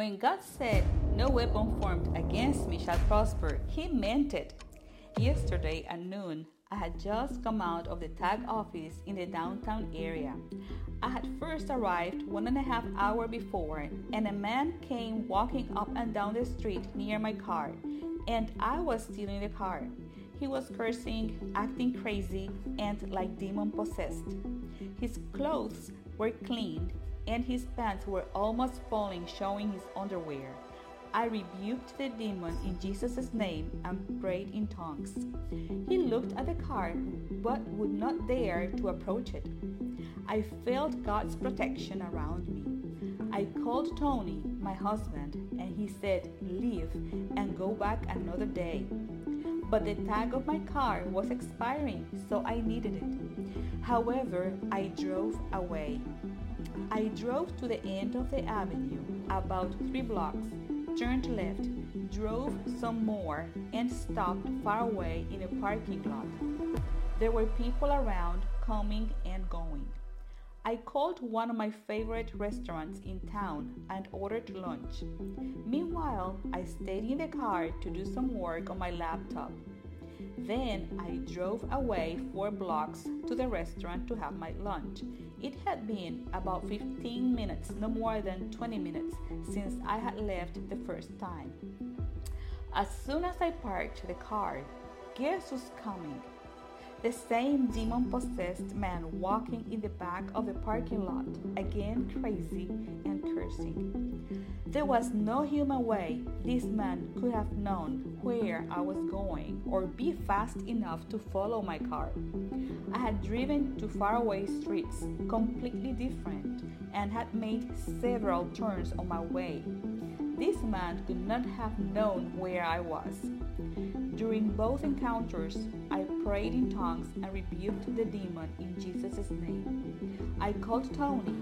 When God said, No weapon formed against me shall prosper, He meant it. Yesterday at noon, I had just come out of the tag office in the downtown area. I had first arrived one and a half hour before, and a man came walking up and down the street near my car, and I was still in the car. He was cursing, acting crazy, and like demon possessed. His clothes were clean, and his pants were almost falling, showing his underwear. I rebuked the demon in Jesus' name and prayed in tongues. He looked at the car but would not dare to approach it. I felt God's protection around me. I called Tony, my husband, and he said, Leave and go back another day. But the tag of my car was expiring, so I needed it. However, I drove away. I drove to the end of the avenue, about three blocks, turned left, drove some more, and stopped far away in a parking lot. There were people around coming and going. I called one of my favorite restaurants in town and ordered lunch. Meanwhile, I stayed in the car to do some work on my laptop. Then I drove away four blocks to the restaurant to have my lunch. It had been about 15 minutes, no more than 20 minutes, since I had left the first time. As soon as I parked the car, guess who's coming? The same demon possessed man walking in the back of the parking lot, again crazy There was no human way this man could have known where I was going or be fast enough to follow my car. I had driven to faraway streets, completely different, and had made several turns on my way. This man could not have known where I was. During both encounters, I prayed in tongues and rebuked the demon in Jesus' name. I called Tony,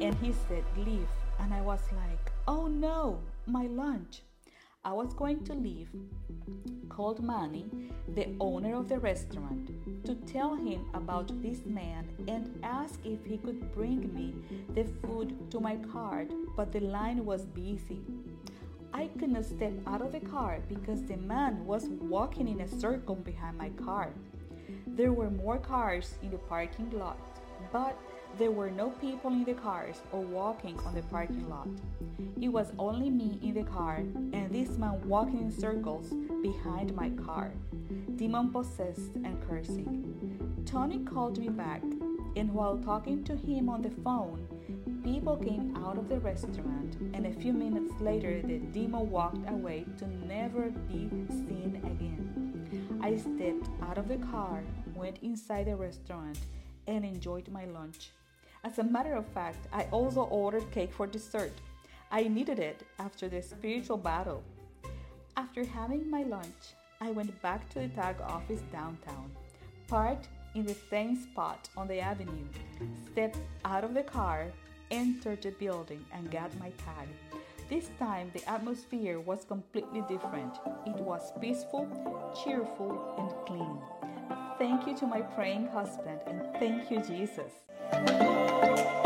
and he said, Leave. And I was like, Oh no, my lunch. I was going to leave, called Manny, the owner of the restaurant, to tell him about this man and ask if he could bring me the food to my car, but the line was busy. I could not step out of the car because the man was walking in a circle behind my car. There were more cars in the parking lot, but there were no people in the cars or walking on the parking lot. It was only me in the car and this man walking in circles behind my car, demon possessed and cursing. Tony called me back, and while talking to him on the phone, People came out of the restaurant, and a few minutes later, the demon walked away to never be seen again. I stepped out of the car, went inside the restaurant, and enjoyed my lunch. As a matter of fact, I also ordered cake for dessert. I needed it after the spiritual battle. After having my lunch, I went back to the tag office downtown, parked in the same spot on the avenue, stepped out of the car, entered the building and got my tag. This time, the atmosphere was completely different. It was peaceful, cheerful, and clean. Thank you to my praying husband, and thank you, Jesus. Oh.